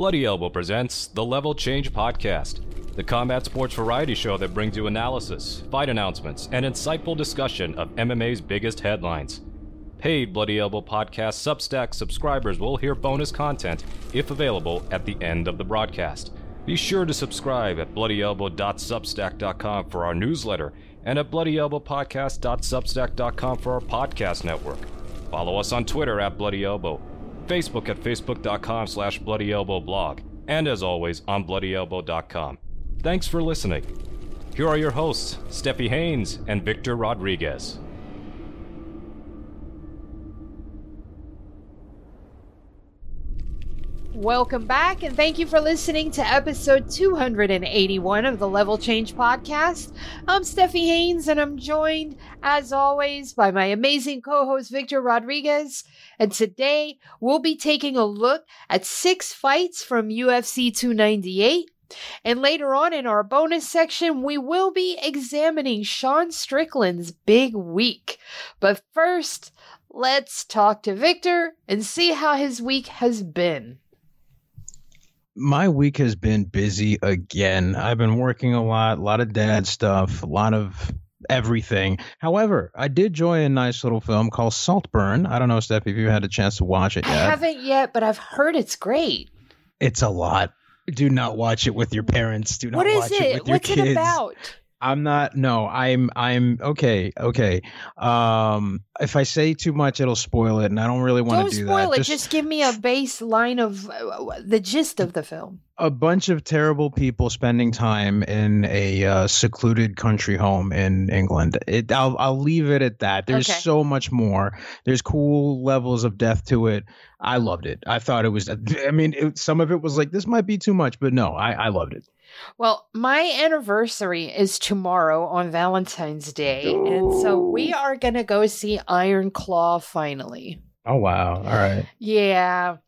Bloody Elbow presents the Level Change Podcast, the combat sports variety show that brings you analysis, fight announcements, and insightful discussion of MMA's biggest headlines. Paid Bloody Elbow Podcast Substack subscribers will hear bonus content, if available, at the end of the broadcast. Be sure to subscribe at bloodyelbow.substack.com for our newsletter and at bloodyelbowpodcast.substack.com for our podcast network. Follow us on Twitter at Bloody Elbow, Facebook at facebook.com slash bloodyelbowblog, and as always on bloodyelbow.com. Thanks for listening. Here are your hosts, Stephie Haynes and Victor Rodriguez. Welcome back, and thank you for listening to episode 281 of the Level Change Podcast. I'm Stephie Haynes, and I'm joined, as always, by my amazing co host, Victor Rodriguez. And today, we'll be taking a look at six fights from UFC 298. And later on in our bonus section, we will be examining Sean Strickland's big week. But first, let's talk to Victor and see how his week has been my week has been busy again. I've been working a lot, a lot of dad stuff, a lot of everything. However, I did enjoy a nice little film called Saltburn. I don't know, Steph, if you had a chance to watch it yet. I haven't yet, but I've heard it's great. It's a lot. Do not watch it with your parents. Do not what is watch it? it with your What's kids. it about? I'm not no, I'm I'm okay, okay. Um if I say too much it'll spoil it and I don't really want to do spoil that. it. Just, give me a baseline of uh, the gist of the film. a bunch of terrible people spending time in a uh, secluded country home in England. It, I'll I'll leave it at that. There's Okay. so much more. There's cool levels of death to it. I loved it. I thought it was. I mean, it, some of it was like this might be too much, but no, I I loved it. Well, my anniversary is tomorrow on Valentine's Day, and so we are going to go see Iron Claw finally. Oh wow! All right. Yeah.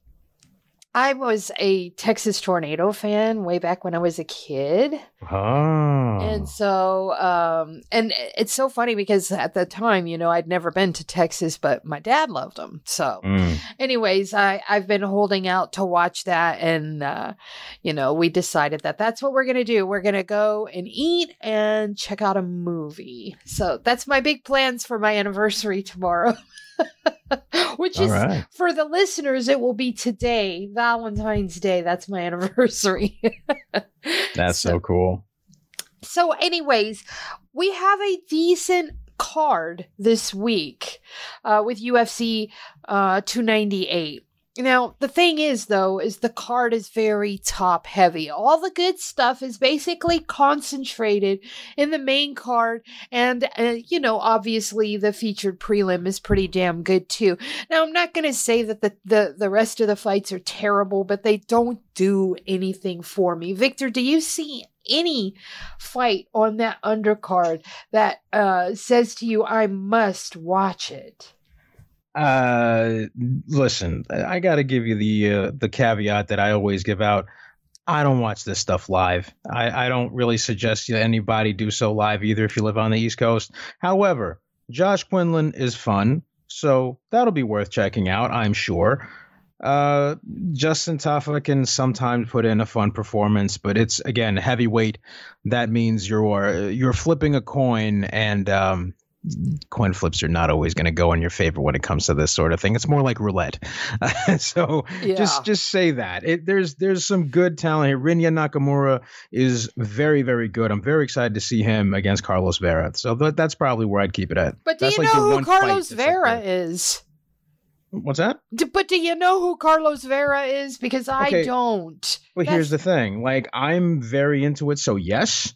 I was a Texas Tornado fan way back when I was a kid. Oh. And so, um, and it's so funny because at the time, you know, I'd never been to Texas, but my dad loved them. So, Mm. anyways, I, I've been holding out to watch that. And, uh, you know, we decided that that's what we're going to do. We're going to go and eat and check out a movie. So that's my big plans for my anniversary tomorrow. Which All is right. for the listeners, it will be today, Valentine's Day. That's my anniversary. That's so cool. So, anyways, we have a decent card this week uh, with UFC uh, 298. Now, the thing is, though, is the card is very top heavy. All the good stuff is basically concentrated in the main card. And, uh, you know, obviously the featured prelim is pretty damn good, too. Now, I'm not going to say that the, the, the rest of the fights are terrible, but they don't do anything for me. Victor, do you see any fight on that undercard that uh, says to you, I must watch it? Uh, listen, I got to give you the uh, the caveat that I always give out. I don't watch this stuff live. I, I don't really suggest that anybody do so live either if you live on the East Coast. However, Josh Quinlan is fun, so that'll be worth checking out, I'm sure. Uh, Justin Tafa can sometimes put in a fun performance, but it's again heavyweight. That means you're you're flipping a coin, and um, coin flips are not always going to go in your favor when it comes to this sort of thing. It's more like roulette. so Yeah. just just say that. It, there's there's some good talent here. Rinya Nakamura is very very good. I'm very excited to see him against Carlos Vera. So th- that's probably where I'd keep it at. But do That's you like know who Carlos that's like Vera is? What's that? D- But do you know who Carlos Vera is? Because I Okay. don't. Well, here's the thing. Like, I'm very into it. So, yes,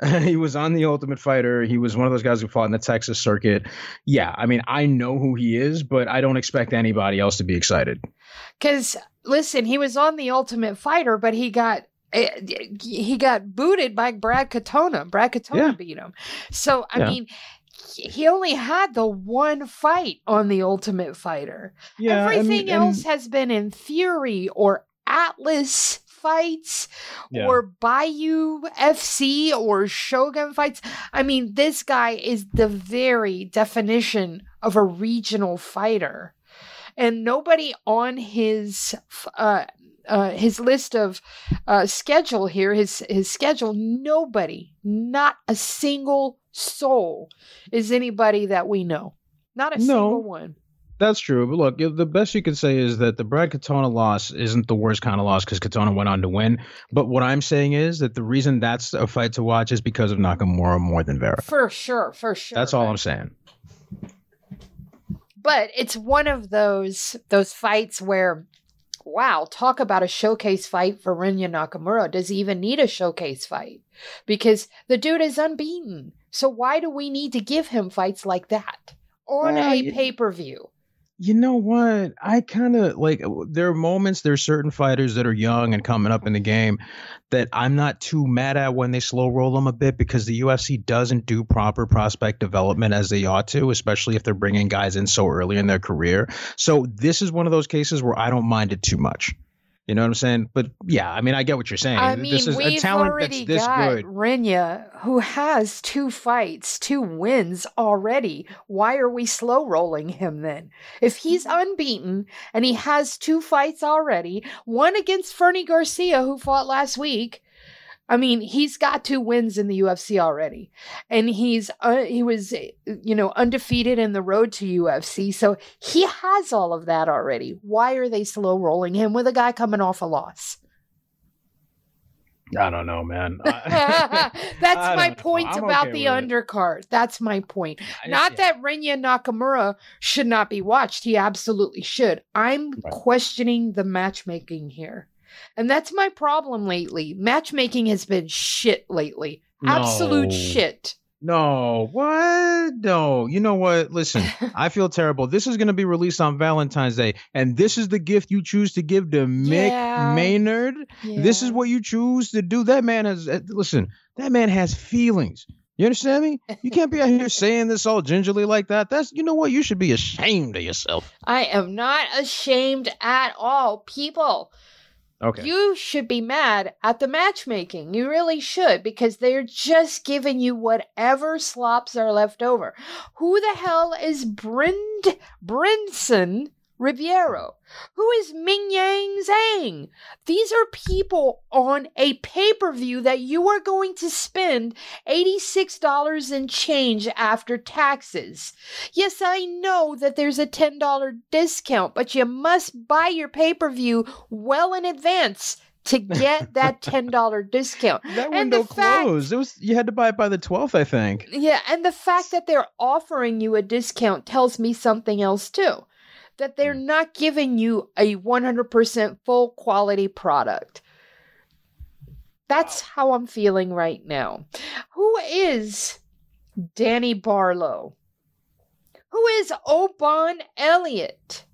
he was on the Ultimate Fighter. He was one of those guys who fought in the Texas circuit. Yeah, I mean, I know who he is, but I don't expect anybody else to be excited. Because listen, he was on the Ultimate Fighter, but he got. eh, He got booted by Brad Katona. Brad Katona Yeah. beat him. So I Yeah. mean, he only had the one fight on the Ultimate Fighter. Yeah, Everything mean, and- else has been in Fury or Atlas fights Yeah. or Bayou FC or Shogun fights. I mean, this guy is the very definition of a regional fighter. And nobody on his uh uh, his list of uh, schedule here, his his schedule, nobody, not a single soul, is anybody that we know. Not a No. single one. That's true. But look, the best you could say is that the Brad Katona loss isn't the worst kind of loss because Katona went on to win. But what I'm saying is that the reason that's a fight to watch is because of Nakamura more than Vera. For sure, for sure. That's all I'm saying. but it's one of those those fights where wow talk about a showcase fight for Rinya Nakamura does he even need a showcase fight because the dude is unbeaten so why do we need to give him fights like that on Well, a y- pay-per-view You know what? I kind of like there are moments, there are certain fighters that are young and coming up in the game that I'm not too mad at when they slow roll them a bit because the UFC doesn't do proper prospect development as they ought to, especially if they're bringing guys in so early in their career. So this is one of those cases where I don't mind it too much. You know what I'm saying? But yeah, I mean, I get what you're saying. I mean this is a we've talent already that's this got good. Rinya who has two fights two wins already why are we slow rolling him then if he's Mm-hmm. unbeaten and he has two fights already, one against Fernie Garcia, who fought last week. I mean, he's got two wins in the UFC already, and he's uh, he was you know undefeated in the road to UFC, so he has all of that already. Why are they slow rolling him with a guy coming off a loss? I don't know, man. That's my know. point I'm about okay the with it. undercard. That's my point. I- Not yeah. that Rinya Nakamura should not be watched. He absolutely should. I'm Right. questioning the matchmaking here. And that's my problem lately. Matchmaking has been shit lately. Absolute shit. No, what? No. You know what? Listen, I feel terrible. This is going to be released on Valentine's Day, and this is the gift you choose to give to Mick Yeah. Maynard. This is what you choose to do. That man has, uh, listen, that man has feelings. You understand me? You can't be out here saying this all gingerly like that. That's, you know what? You should be ashamed of yourself. I am not ashamed at all. People, Okay. You should be mad at the matchmaking. You really should because they're just giving you whatever slops are left over. Who the hell is Brind Brendson Ribeiro? Who is Ming Yang Zhang? These are people on a pay-per-view that you are going to spend $86 and change after taxes. Yes, I know that there's a $10 discount, but you must buy your pay per view well in advance to get that $10 discount. That And window fact- closed. It was you had to buy it by the 12th, I think. Yeah, and the fact that they're offering you a discount tells me something else too. That they're hmm. not giving you a 100% full quality product. That's how I'm feeling right now. Who is Danny Barlow? Who is Oban Elliott?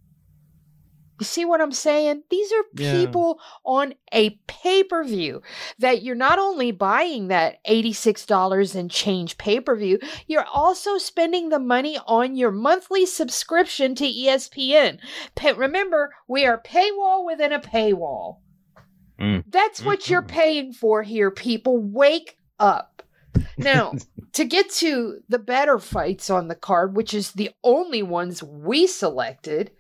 You see what I'm saying? These are Yeah. people on a pay per view that you're not only buying that $86 and change pay per view, you're also spending the money on your monthly subscription to ESPN. Pa- remember, we are paywall within a paywall. Mm. That's what you're paying for here, people. Wake up. Now, to get to the better fights on the card, which is the only ones we selected,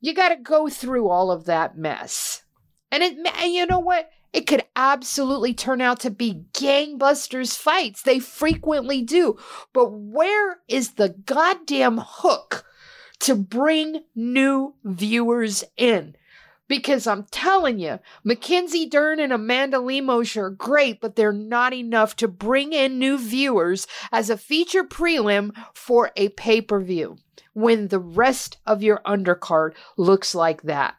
you got to go through all of that mess. And it, and you know what? It could absolutely turn out to be gangbusters fights. They frequently do. But where is the goddamn hook to bring new viewers in? Because I'm telling you, Mackenzie Dern and Amanda Lemos are great, but they're not enough to bring in new viewers as a feature prelim for a pay per view when the rest of your undercard looks like that.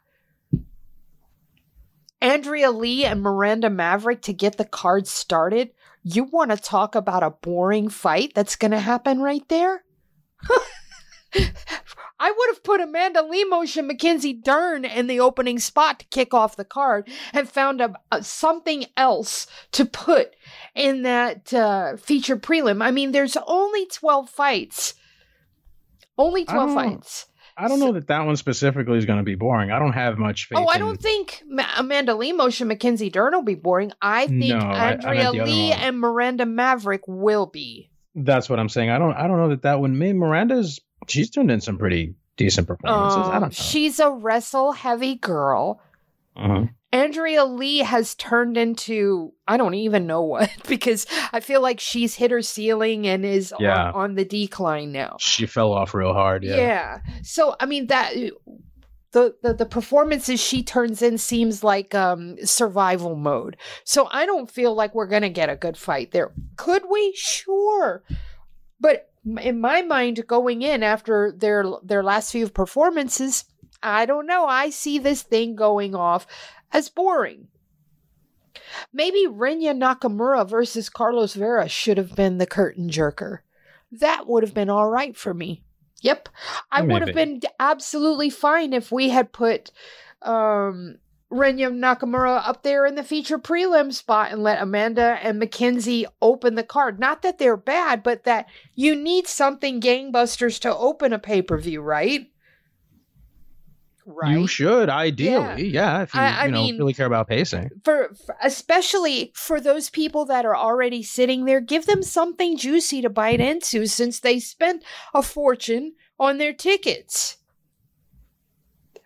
Andrea Lee and Miranda Maverick to get the card started. You want to talk about a boring fight that's going to happen right there? I would have put Amanda Lemos and Mackenzie Dern in the opening spot to kick off the card and found a, a- something else to put in that uh, feature prelim. I mean, there's only 12 fights. Only 12 don't- fights. I don't know that that one specifically is going to be boring. I don't have much faith. Oh, I in- don't think Ma- Amanda Lemos and Mackenzie Dern will be boring. I think No, I- I Andrea Lee and Miranda Maverick will be. That's what I'm saying. I don't. I don't know that that one. Me, Miranda's. She's turned in some pretty decent performances. I Um, don't know. she's a wrestle heavy girl. Uh-huh. Andrea Lee has turned into I don't even know what because I feel like she's hit her ceiling and is Yeah. on, on the decline now. She fell off real hard. Yeah. Yeah. So I mean that the, the the performances she turns in seems like um survival mode. So I don't feel like we're gonna get a good fight there. Could we? Sure. But in my mind, going in after their their last few performances, I don't know. I see this thing going off as boring. Maybe Rinya Nakamura versus Carlos Vera should have been the curtain jerker. That would have been all right for me. Yep. I would have been absolutely fine if we had put um Rinya Nakamura up there in the feature prelim spot and let Amanda and Mackenzie open the card. Not that they're bad, but that you need something gangbusters to open a pay-per-view, right? Right. You should ideally, yeah. if you, I- I you know mean- really care about pacing. for, for especially for those people that are already sitting there give them something juicy to bite into since they spent a fortune on their tickets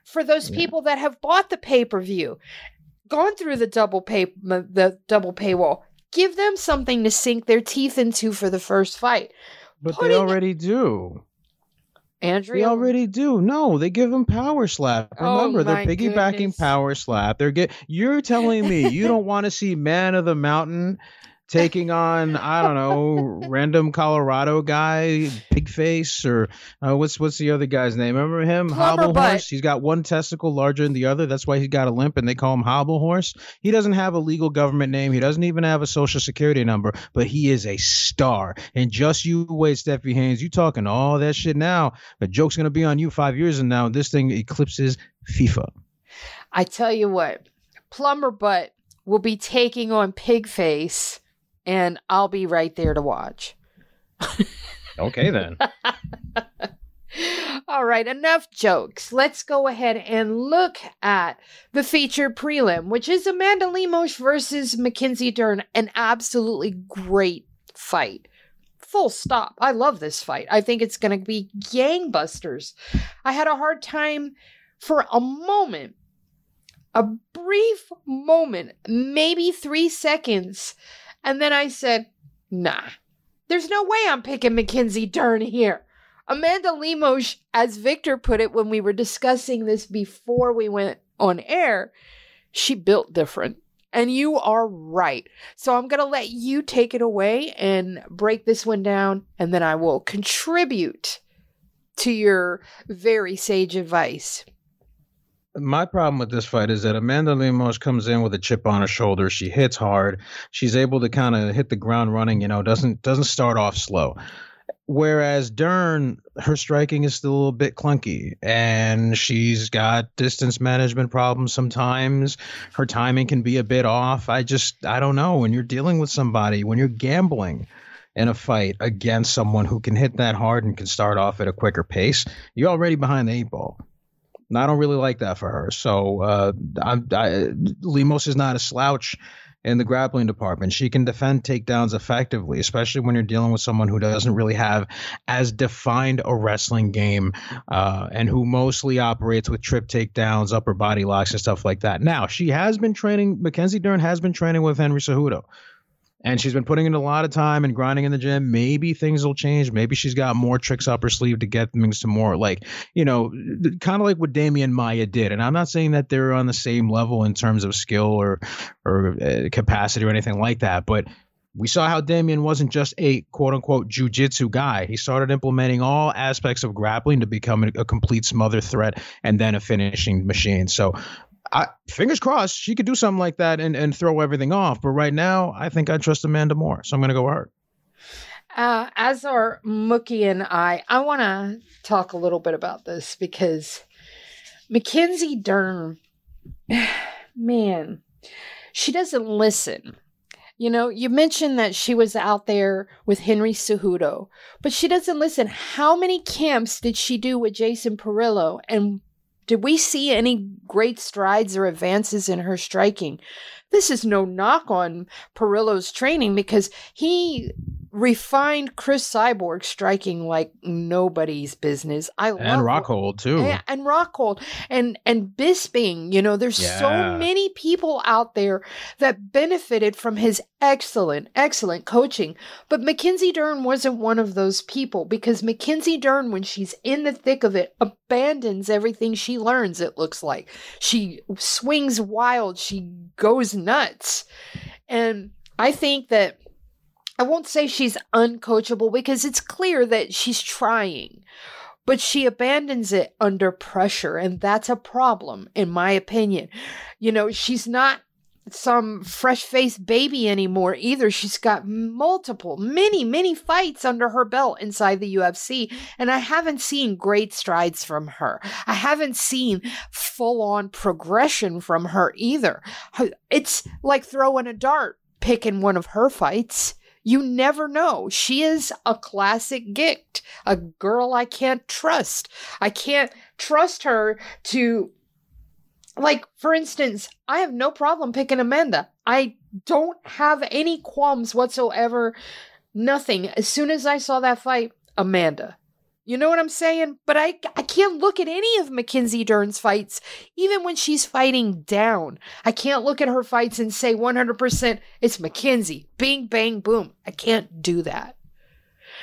for those Yeah. people that have bought the pay-per-view gone through the double pay the double paywall give them something to sink their teeth into for the first fight But putting- they already do. Andrea They already do. No, they give them power slap. Oh Remember, my they're piggybacking goodness. power slap. They're get. You're telling me you don't want to see Man of the Mountain taking on I don't know random Colorado guy, Pigface, or uh, what's what's the other guy's name? Remember him? Plumber Hobble Butt. Horse. He's got one testicle larger than the other. That's why he's got a limp, and they call him Hobble Horse. He doesn't have a legal government name. He doesn't even have a social security number, but he is a star. And just you wait, Stephie Haynes. You talking all that shit now? The joke's gonna be on you five years from now. This thing eclipses FIFA. i tell you what plumber butt will be taking on pigface and i'll be right there to watch Okay then. All right, enough jokes. Let's go ahead and look at the featured prelim, which is Amanda Lemos versus Mackenzie Dern. An absolutely great fight. Full stop. I love this fight. I think it's going to be gangbusters. I had a hard time for a moment, a brief moment, maybe three seconds. And then I said, nah, there's no way I'm picking Mackenzie Dern here. Amanda Lemos, as Victor put it when we were discussing this before we went on air, she built different. And you are right. So I'm going to let you take it away and break this one down, and then I will contribute to your very sage advice. My problem with this fight is that Amanda Lemos comes in with a chip on her shoulder. She hits hard. She's able to kind of hit the ground running. You know, doesn't doesn't start off slow. Whereas Dern, her striking is still a little bit clunky, and she's got distance management problems sometimes. Her timing can be a bit off. I just I don't know. When you're dealing with somebody, when you're gambling in a fight against someone who can hit that hard and can start off at a quicker pace, you're already behind the eight ball. And I don't really like that for her. So uh, I, Lemos is not a slouch in the grappling department. She can defend takedowns effectively, especially when you're dealing with someone who doesn't really have as defined a wrestling game uh, and who mostly operates with trip takedowns, upper body locks, and stuff like that. Now, she has been training, Mackenzie Dern has been training with Henry Cejudo. And she's been putting in a lot of time and grinding in the gym. Maybe things will change. Maybe she's got more tricks up her sleeve to get things to more like, you know, kind of like what Demian Maia did. And I'm not saying that they're on the same level in terms of skill or or uh, capacity or anything like that, but we saw how Demian wasn't just a quote unquote jujitsu guy. He started implementing all aspects of grappling to become a, a complete smother threat and then a finishing machine. So I, fingers crossed she could do something like that and, and throw everything off. But right now, I think I trust Amanda more. So I'm going to go with her. Uh, as are Mookie and I, I want to talk a little bit about this because Mackenzie Dern, man, she doesn't listen. You know, you mentioned that she was out there with Henry Cejudo, but she doesn't listen. How many camps did she do with Jason Parillo? And did we see any great strides or advances in her striking? This is no knock on Parillo's training because he refined Cris Cyborg striking like nobody's business. I love and Rockhold too. And, and Rockhold and and Bisping. You know, there's Yeah. so many people out there that benefited from his excellent, excellent coaching. But Mackenzie Dern wasn't one of those people because Mackenzie Dern, when she's in the thick of it, abandons everything she learns. It looks like she swings wild. She goes nuts, and I think that. I won't say she's uncoachable because it's clear that she's trying, but she abandons it under pressure, and that's a problem, in my opinion. You know, she's not some fresh faced baby anymore either. She's got multiple, many, many fights under her belt inside the UFC, and I haven't seen great strides from her. I haven't seen full on progression from her either. It's like throwing a dart, picking one of her fights. You never know. She is a classic gift, a girl I can't trust. I can't trust her to, like, for instance, I have no problem picking Amanda. I don't have any qualms whatsoever. Nothing. As soon as I saw that fight, Amanda. You know what I'm saying? But I, I can't look at any of Mackenzie Dern's fights, even when she's fighting down. I can't look at her fights and say 100% it's Mackenzie. Bing, bang, boom. I can't do that.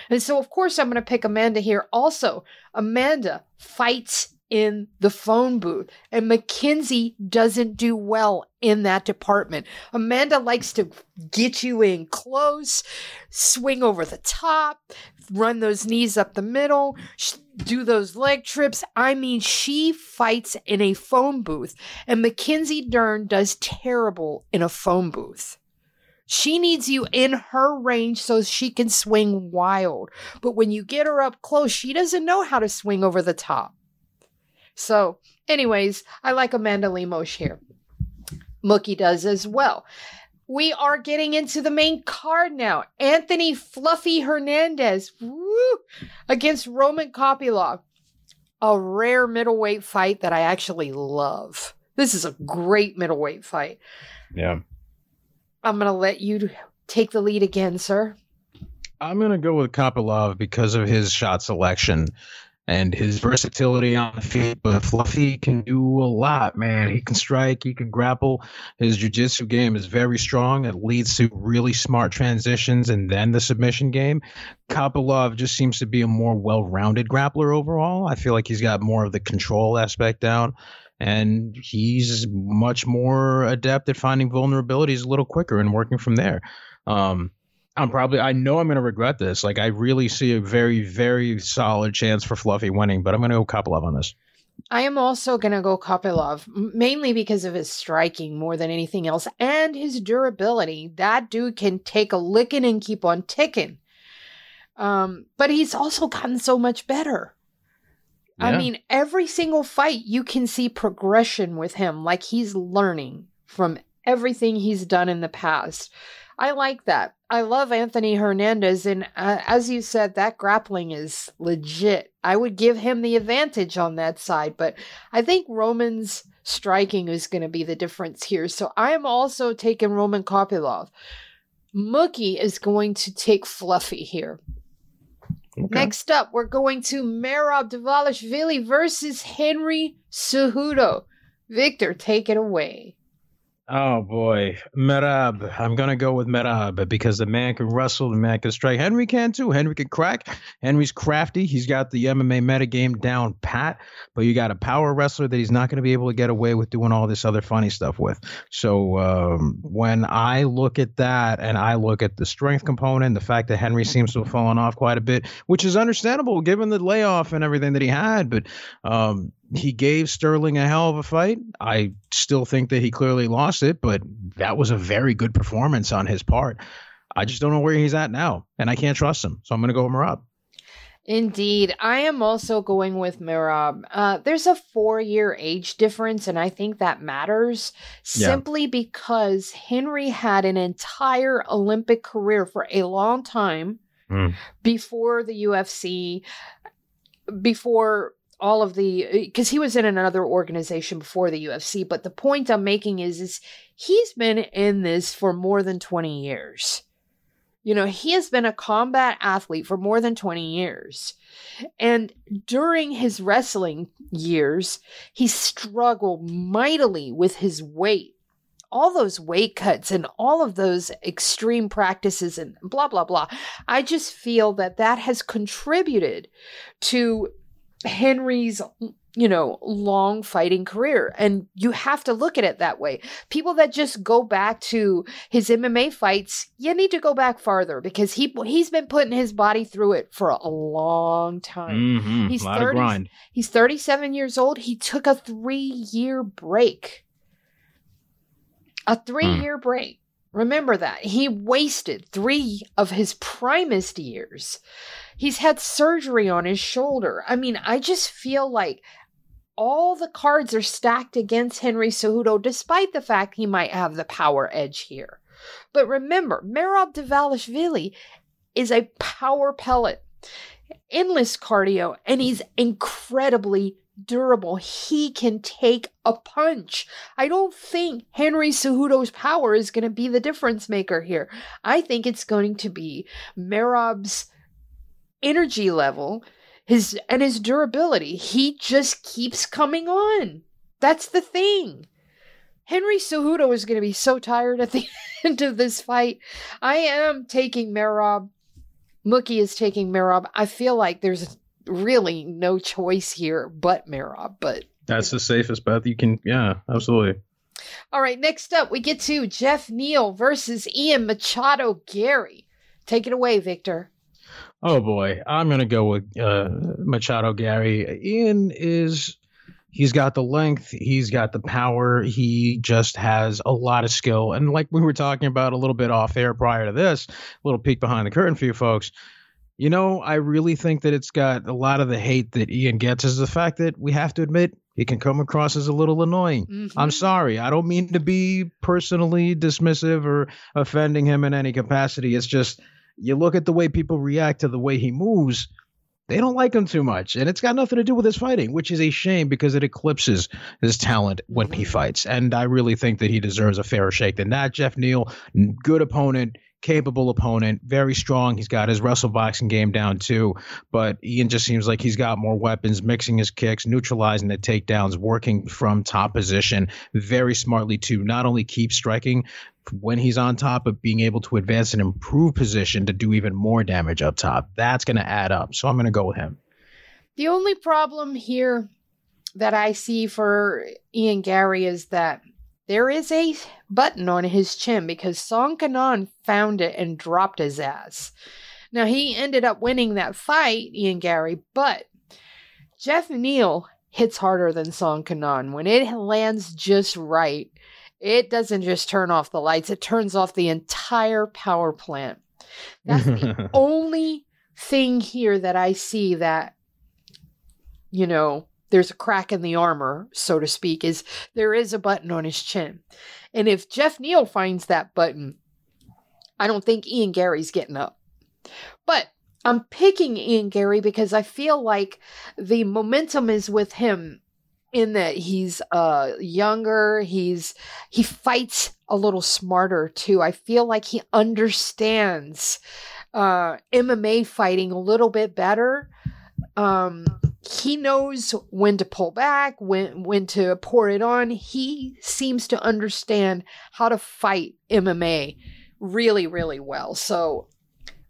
And so, of course, I'm going to pick Amanda here. Also, Amanda fights in the phone booth, and Mackenzie doesn't do well in that department. Amanda likes to get you in close, swing over the top, run those knees up the middle, do those leg trips. I mean, she fights in a phone booth, and Mackenzie Dern does terrible in a phone booth. She needs you in her range so she can swing wild. But when you get her up close, she doesn't know how to swing over the top. So, anyways, I like Amanda Lemos here. Mookie does as well. We are getting into the main card now. Anthony Fluffy Hernandez woo, against Roman Kopylov. A rare middleweight fight that I actually love. This is a great middleweight fight. Yeah. I'm going to let you take the lead again, sir. I'm going to go with Kopylov because of his shot selection and his versatility on the feet. But Fluffy can do a lot, man. He can strike, he can grapple. His jiu-jitsu game is very strong. It leads to really smart transitions and then the submission game. Kopylov just seems to be a more well-rounded grappler overall. I feel like he's got more of the control aspect down. And he's much more adept at finding vulnerabilities a little quicker and working from there. Um, I'm probably I know I'm going to regret this. Like I really see a very very solid chance for Fluffy winning, but I'm going to go Kopylov on this. I am also going to go Kopylov, m- mainly because of his striking more than anything else and his durability. That dude can take a licking and keep on ticking. Um, but he's also gotten so much better. I mean, every single fight you can see progression with him, like he's learning from everything he's done in the past. I like that. I love Anthony Hernandez, and uh, as you said, that grappling is legit. I would give him the advantage on that side, but I think Roman's striking is going to be the difference here. So I am also taking Roman Kopylov. Mookie is going to take Fluffy here. Okay. Next up, we're going to Merab Dvalishvili versus Henry Cejudo. Victor, take it away. Oh boy, Merab. I'm gonna go with Merab because the man can wrestle, the man can strike. Henry can too. Henry can crack. Henry's crafty. He's got the MMA metagame down pat. But you got a power wrestler that he's not to be able to get away with doing all this other funny stuff with. So um, when I look at that and I look at the strength component, the fact that Henry seems to have fallen off quite a bit, which is understandable given the layoff and everything that he had, but um, he gave Sterling a hell of a fight. I still think that he clearly lost it, but that was a very good performance on his part. I just don't know where he's at now, and I can't trust him. So I'm going to go with Merab. Indeed. I am also going with Merab. Uh, there's a four year age difference, and I think that matters Yeah. simply because Henry had an entire Olympic career for a long time Mm. before the UFC, before all of the because he was in another organization before the UFC. But the point I'm making is, is he's been in this for more than 20 years. You know, he has been a combat athlete for more than 20 years. And during his wrestling years, he struggled mightily with his weight. All those weight cuts and all of those extreme practices and blah, blah, blah. I just feel that that has contributed to Henry's you know, long fighting career. And you have to look at it that way. People that just go back to his MMA fights, you need to go back farther because he he's been putting his body through it for a long time. Mm-hmm. He's a lot 30, of grind. He's 37 years old. He took a 3-year break. A 3-year break. Remember that. He wasted 3 of his primest years. He's had surgery on his shoulder. I mean, I just feel like all the cards are stacked against Henry Cejudo, despite the fact he might have the power edge here. But remember, Merab Dvalishvili is a power pellet, endless cardio, and he's incredibly durable. He can take a punch. I don't think Henry Cejudo's power is going to be the difference maker here. I think it's going to be Merab's energy level his and his durability. He just keeps coming on. That's the thing. Henry Cejudo is going to be so tired at the end of this fight. I am taking Merab. Mookie is taking Merab. I feel like there's really no choice here but Merab, but That's the safest bet you can. Yeah, absolutely. all right, next up we get to Jeff Neal versus Ian Machado Garry. Take it away, Victor. Oh boy, I'm gonna go with uh, Machado Garry. Ian is he's got the length, he's got the power, he just has a lot of skill. And like we were talking about a little bit off air prior to this, a little peek behind the curtain for you folks. You know, I really think that it's got a lot of the hate that Ian gets is the fact that we have to admit he can come across as a little annoying. Mhm. I'm sorry. I don't mean to be personally dismissive or offending him in any capacity. It's just you look at the way people react to the way he moves, they don't like him too much. And it's got nothing to do with his fighting, which is a shame because it eclipses his talent when he fights. And I really think that he deserves a fairer shake than that. Jeff Neal, good opponent. Capable opponent, very strong. He's got his wrestle boxing game down too. But Ian just seems like he's got more weapons, mixing his kicks, neutralizing the takedowns, working from top position very smartly to not only keep striking, when he's on top but being able to advance and improve position to do even more damage up top. That's going to add up. So I'm going to go with him. The only problem here that I see for Ian Garry is that there is a button on his chin because Song Kenan found it and dropped his ass. Now he ended up winning that fight, Ian Garry, but Jeff Neal hits harder than Song Kenan. When it lands just right, it doesn't just turn off the lights, it turns off the entire power plant. That's the only thing here that I see that, you know, there's a crack in the armor, so to speak, is there is a button on his chin. And if Jeff Neal finds that button, I don't think Ian Garry's getting up. But I'm picking Ian Garry because I feel like the momentum is with him in that he's uh younger, he's he fights a little smarter too. I feel like he understands uh MMA fighting a little bit better. Um he knows when to pull back, when when to pour it on. He seems to understand how to fight MMA really really well. So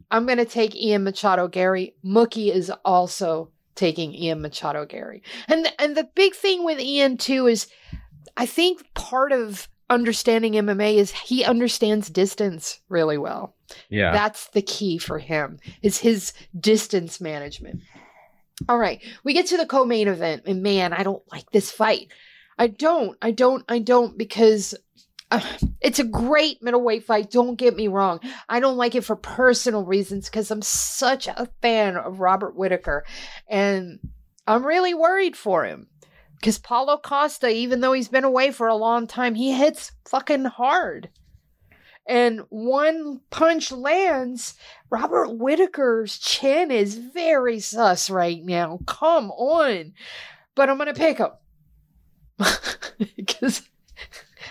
I'm going to take Ian Machado Garry. Mookie is also taking Ian Machado Garry. And and the big thing with Ian too is I think part of understanding MMA is he understands distance really well. yeah. That's the key for him. Is his distance management. All right, we get to the co-main event and man, I don't like this fight. I don't. I don't. I don't because uh, it's a great middleweight fight. Don't get me wrong. I don't like it for personal reasons because I'm such a fan of Robert Whitaker, and I'm really worried for him because Paulo Costa, even though he's been away for a long time, he hits fucking hard. And one punch lands, Robert Whitaker's chin is very sus right now. Come on. But I'm going to pick him. Because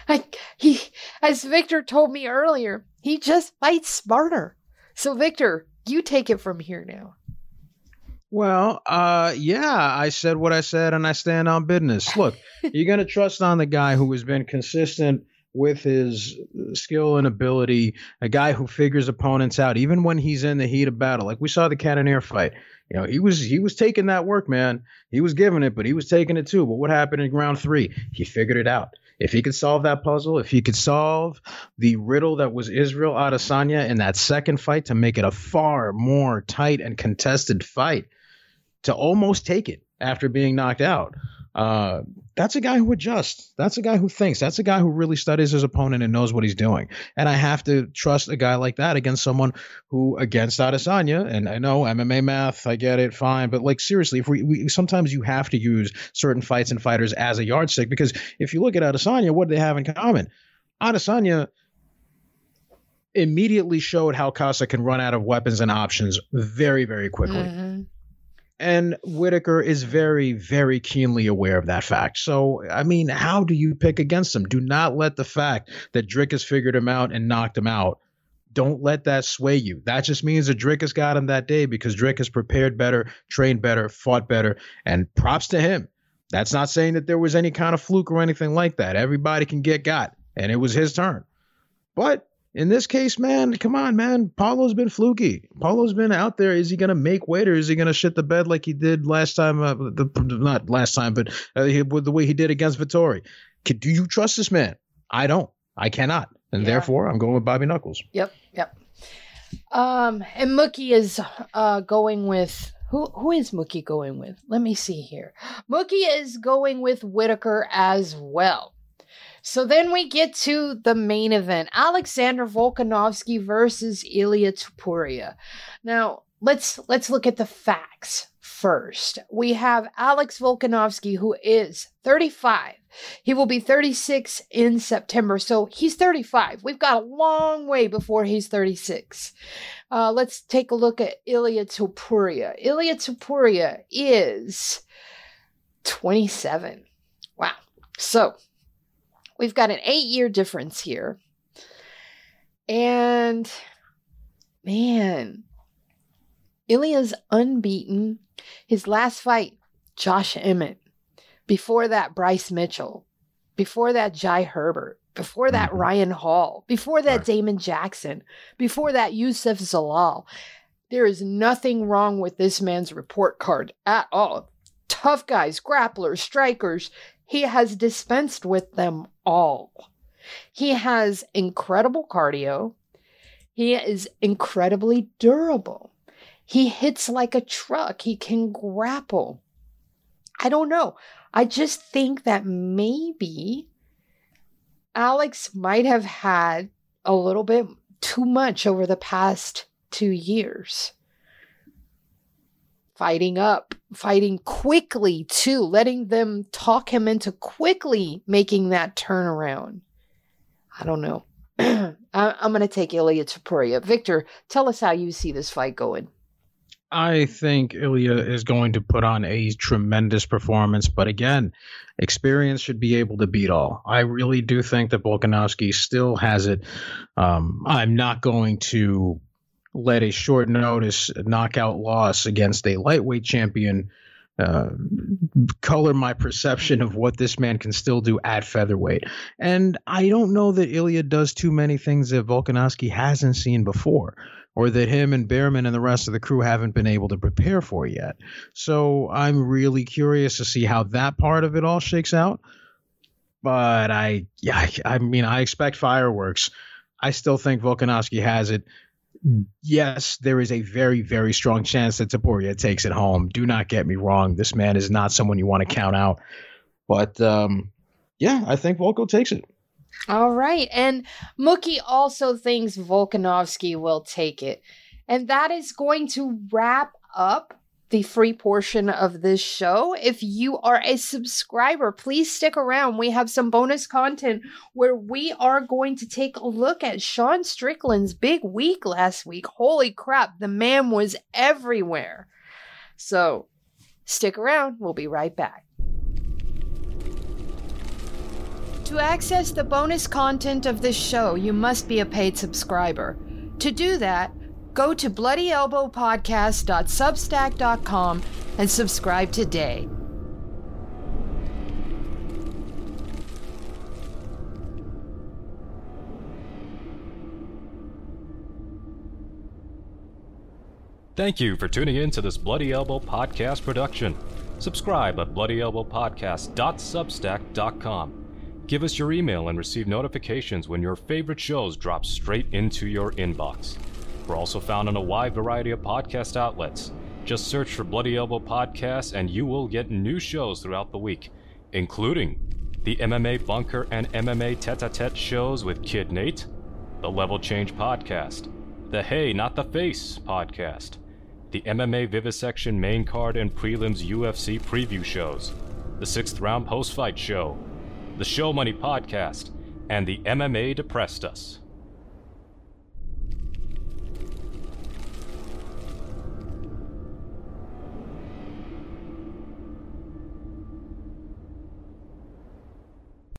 I, he, as Victor told me earlier, he just fights smarter. So, Victor, you take it from here now. Well, uh, yeah, I said what I said, and I stand on business. Look, you're gonna trust on the guy who has been consistent with his skill and ability, a guy who figures opponents out, even when he's in the heat of battle. Like we saw the Cannonier fight. You know, he was he was taking that work, man. He was giving it, but he was taking it too. But what happened in round three? He figured it out. If he could solve that puzzle, if he could solve the riddle that was Israel Adesanya in that second fight to make it a far more tight and contested fight, to almost take it after being knocked out. Uh, that's a guy who adjusts. That's a guy who thinks. That's a guy who really studies his opponent and knows what he's doing. And I have to trust a guy like that against someone who, against Adesanya, and I know MMA math, I get it, fine. But like seriously, if we, we sometimes you have to use certain fights and fighters as a yardstick because if you look at Adesanya, what do they have in common? Adesanya immediately showed how Costa can run out of weapons and options very, very quickly. Mm-hmm. And Whitaker is very, very keenly aware of that fact. So, I mean, how do you pick against him? Do not let the fact that Dricus figured him out and knocked him out. Don't let that sway you. That just means that Drake has got him that day because Drake has prepared better, trained better, fought better, and props to him. That's not saying that there was any kind of fluke or anything like that. Everybody can get got, and it was his turn. But in this case, man, come on, man. Paulo's been fluky. Paulo's been out there. Is he going to make weight or is he going to shit the bed like he did last time? Uh, the, not last time, but uh, he, the way he did against Vettori. Can, do you trust this man? I don't. I cannot. And yeah. therefore, I'm going with Bobby Knuckles. Yep. Yep. Um, and Mookie is uh, going with who who is Mookie going with? Let me see here. Mookie is going with Whitaker as well. So then we get to the main event Alexander Volkanovski versus Ilya Topuria. Now, let's let's look at the facts first. We have Alex Volkanovski who is 35. He will be 36 in September. So he's 35. We've got a long way before he's 36. Uh, let's take a look at Ilya Topuria. Ilya Topuria is 27. Wow. So We've got an eight year difference here. And man, Ilya's unbeaten. His last fight, Josh Emmett. Before that, Bryce Mitchell. Before that, Jai Herbert. Before that, mm-hmm. Ryan Hall. Before that. Damon Jackson. Before that, Youssef Zalal. There is nothing wrong with this man's report card at all. Tough guys, grapplers, strikers, he has dispensed with them all. He has incredible cardio. He is incredibly durable. He hits like a truck. He can grapple. I don't know. I just think that maybe Alex might have had a little bit too much over the past two years fighting up, fighting quickly too, letting them talk him into quickly making that turnaround. I don't know. I, am going to take Ilia Topuria. Victor, tell us how you see this fight going. I think Ilya is going to put on a tremendous performance, but again, experience should be able to beat all. I really do think that Volkanovski still has it. Um, I'm not going to let a short notice knockout loss against a lightweight champion uh, color my perception of what this man can still do at featherweight. And I don't know that Ilia does too many things that Volkanovski hasn't seen before, or that him and Bareman and the rest of the crew haven't been able to prepare for yet. So I'm really curious to see how that part of it all shakes out. But I, yeah, I mean, I expect fireworks. I still think Volkanovski has it yes, there is a very, very strong chance that Topuria takes it home. Do not get me wrong. This man is not someone you want to count out. But um, yeah, I think Volko takes it. All right. And Mookie also thinks Volkanovski will take it. And that is going to wrap up the free portion of this show. If you are a subscriber, please stick around. We have some bonus content where we are going to take a look at Sean Strickland's big week last week. Holy crap, the man was everywhere. So stick around, we'll be right back. To access the bonus content of this show, you must be a paid subscriber. To do that, go to bloodyelbowpodcast.substack.com and subscribe today. Thank you for tuning in to this Bloody Elbow podcast production. Subscribe at bloodyelbowpodcast.substack.com. Give us your email and receive notifications when your favorite shows drop straight into your inbox. We're also found on a wide variety of podcast outlets. Just search for Bloody Elbow Podcast and you will get new shows throughout the week, including the MMA Bunker and MMA Tete a Tete shows with Kid Nate, the Level Change Podcast, the Hey Not the Face podcast, the MMA Vivisection main card and prelims UFC preview shows, the Sixth Round Post Fight Show, the Show Money Podcast, and the MMA Depressed Us.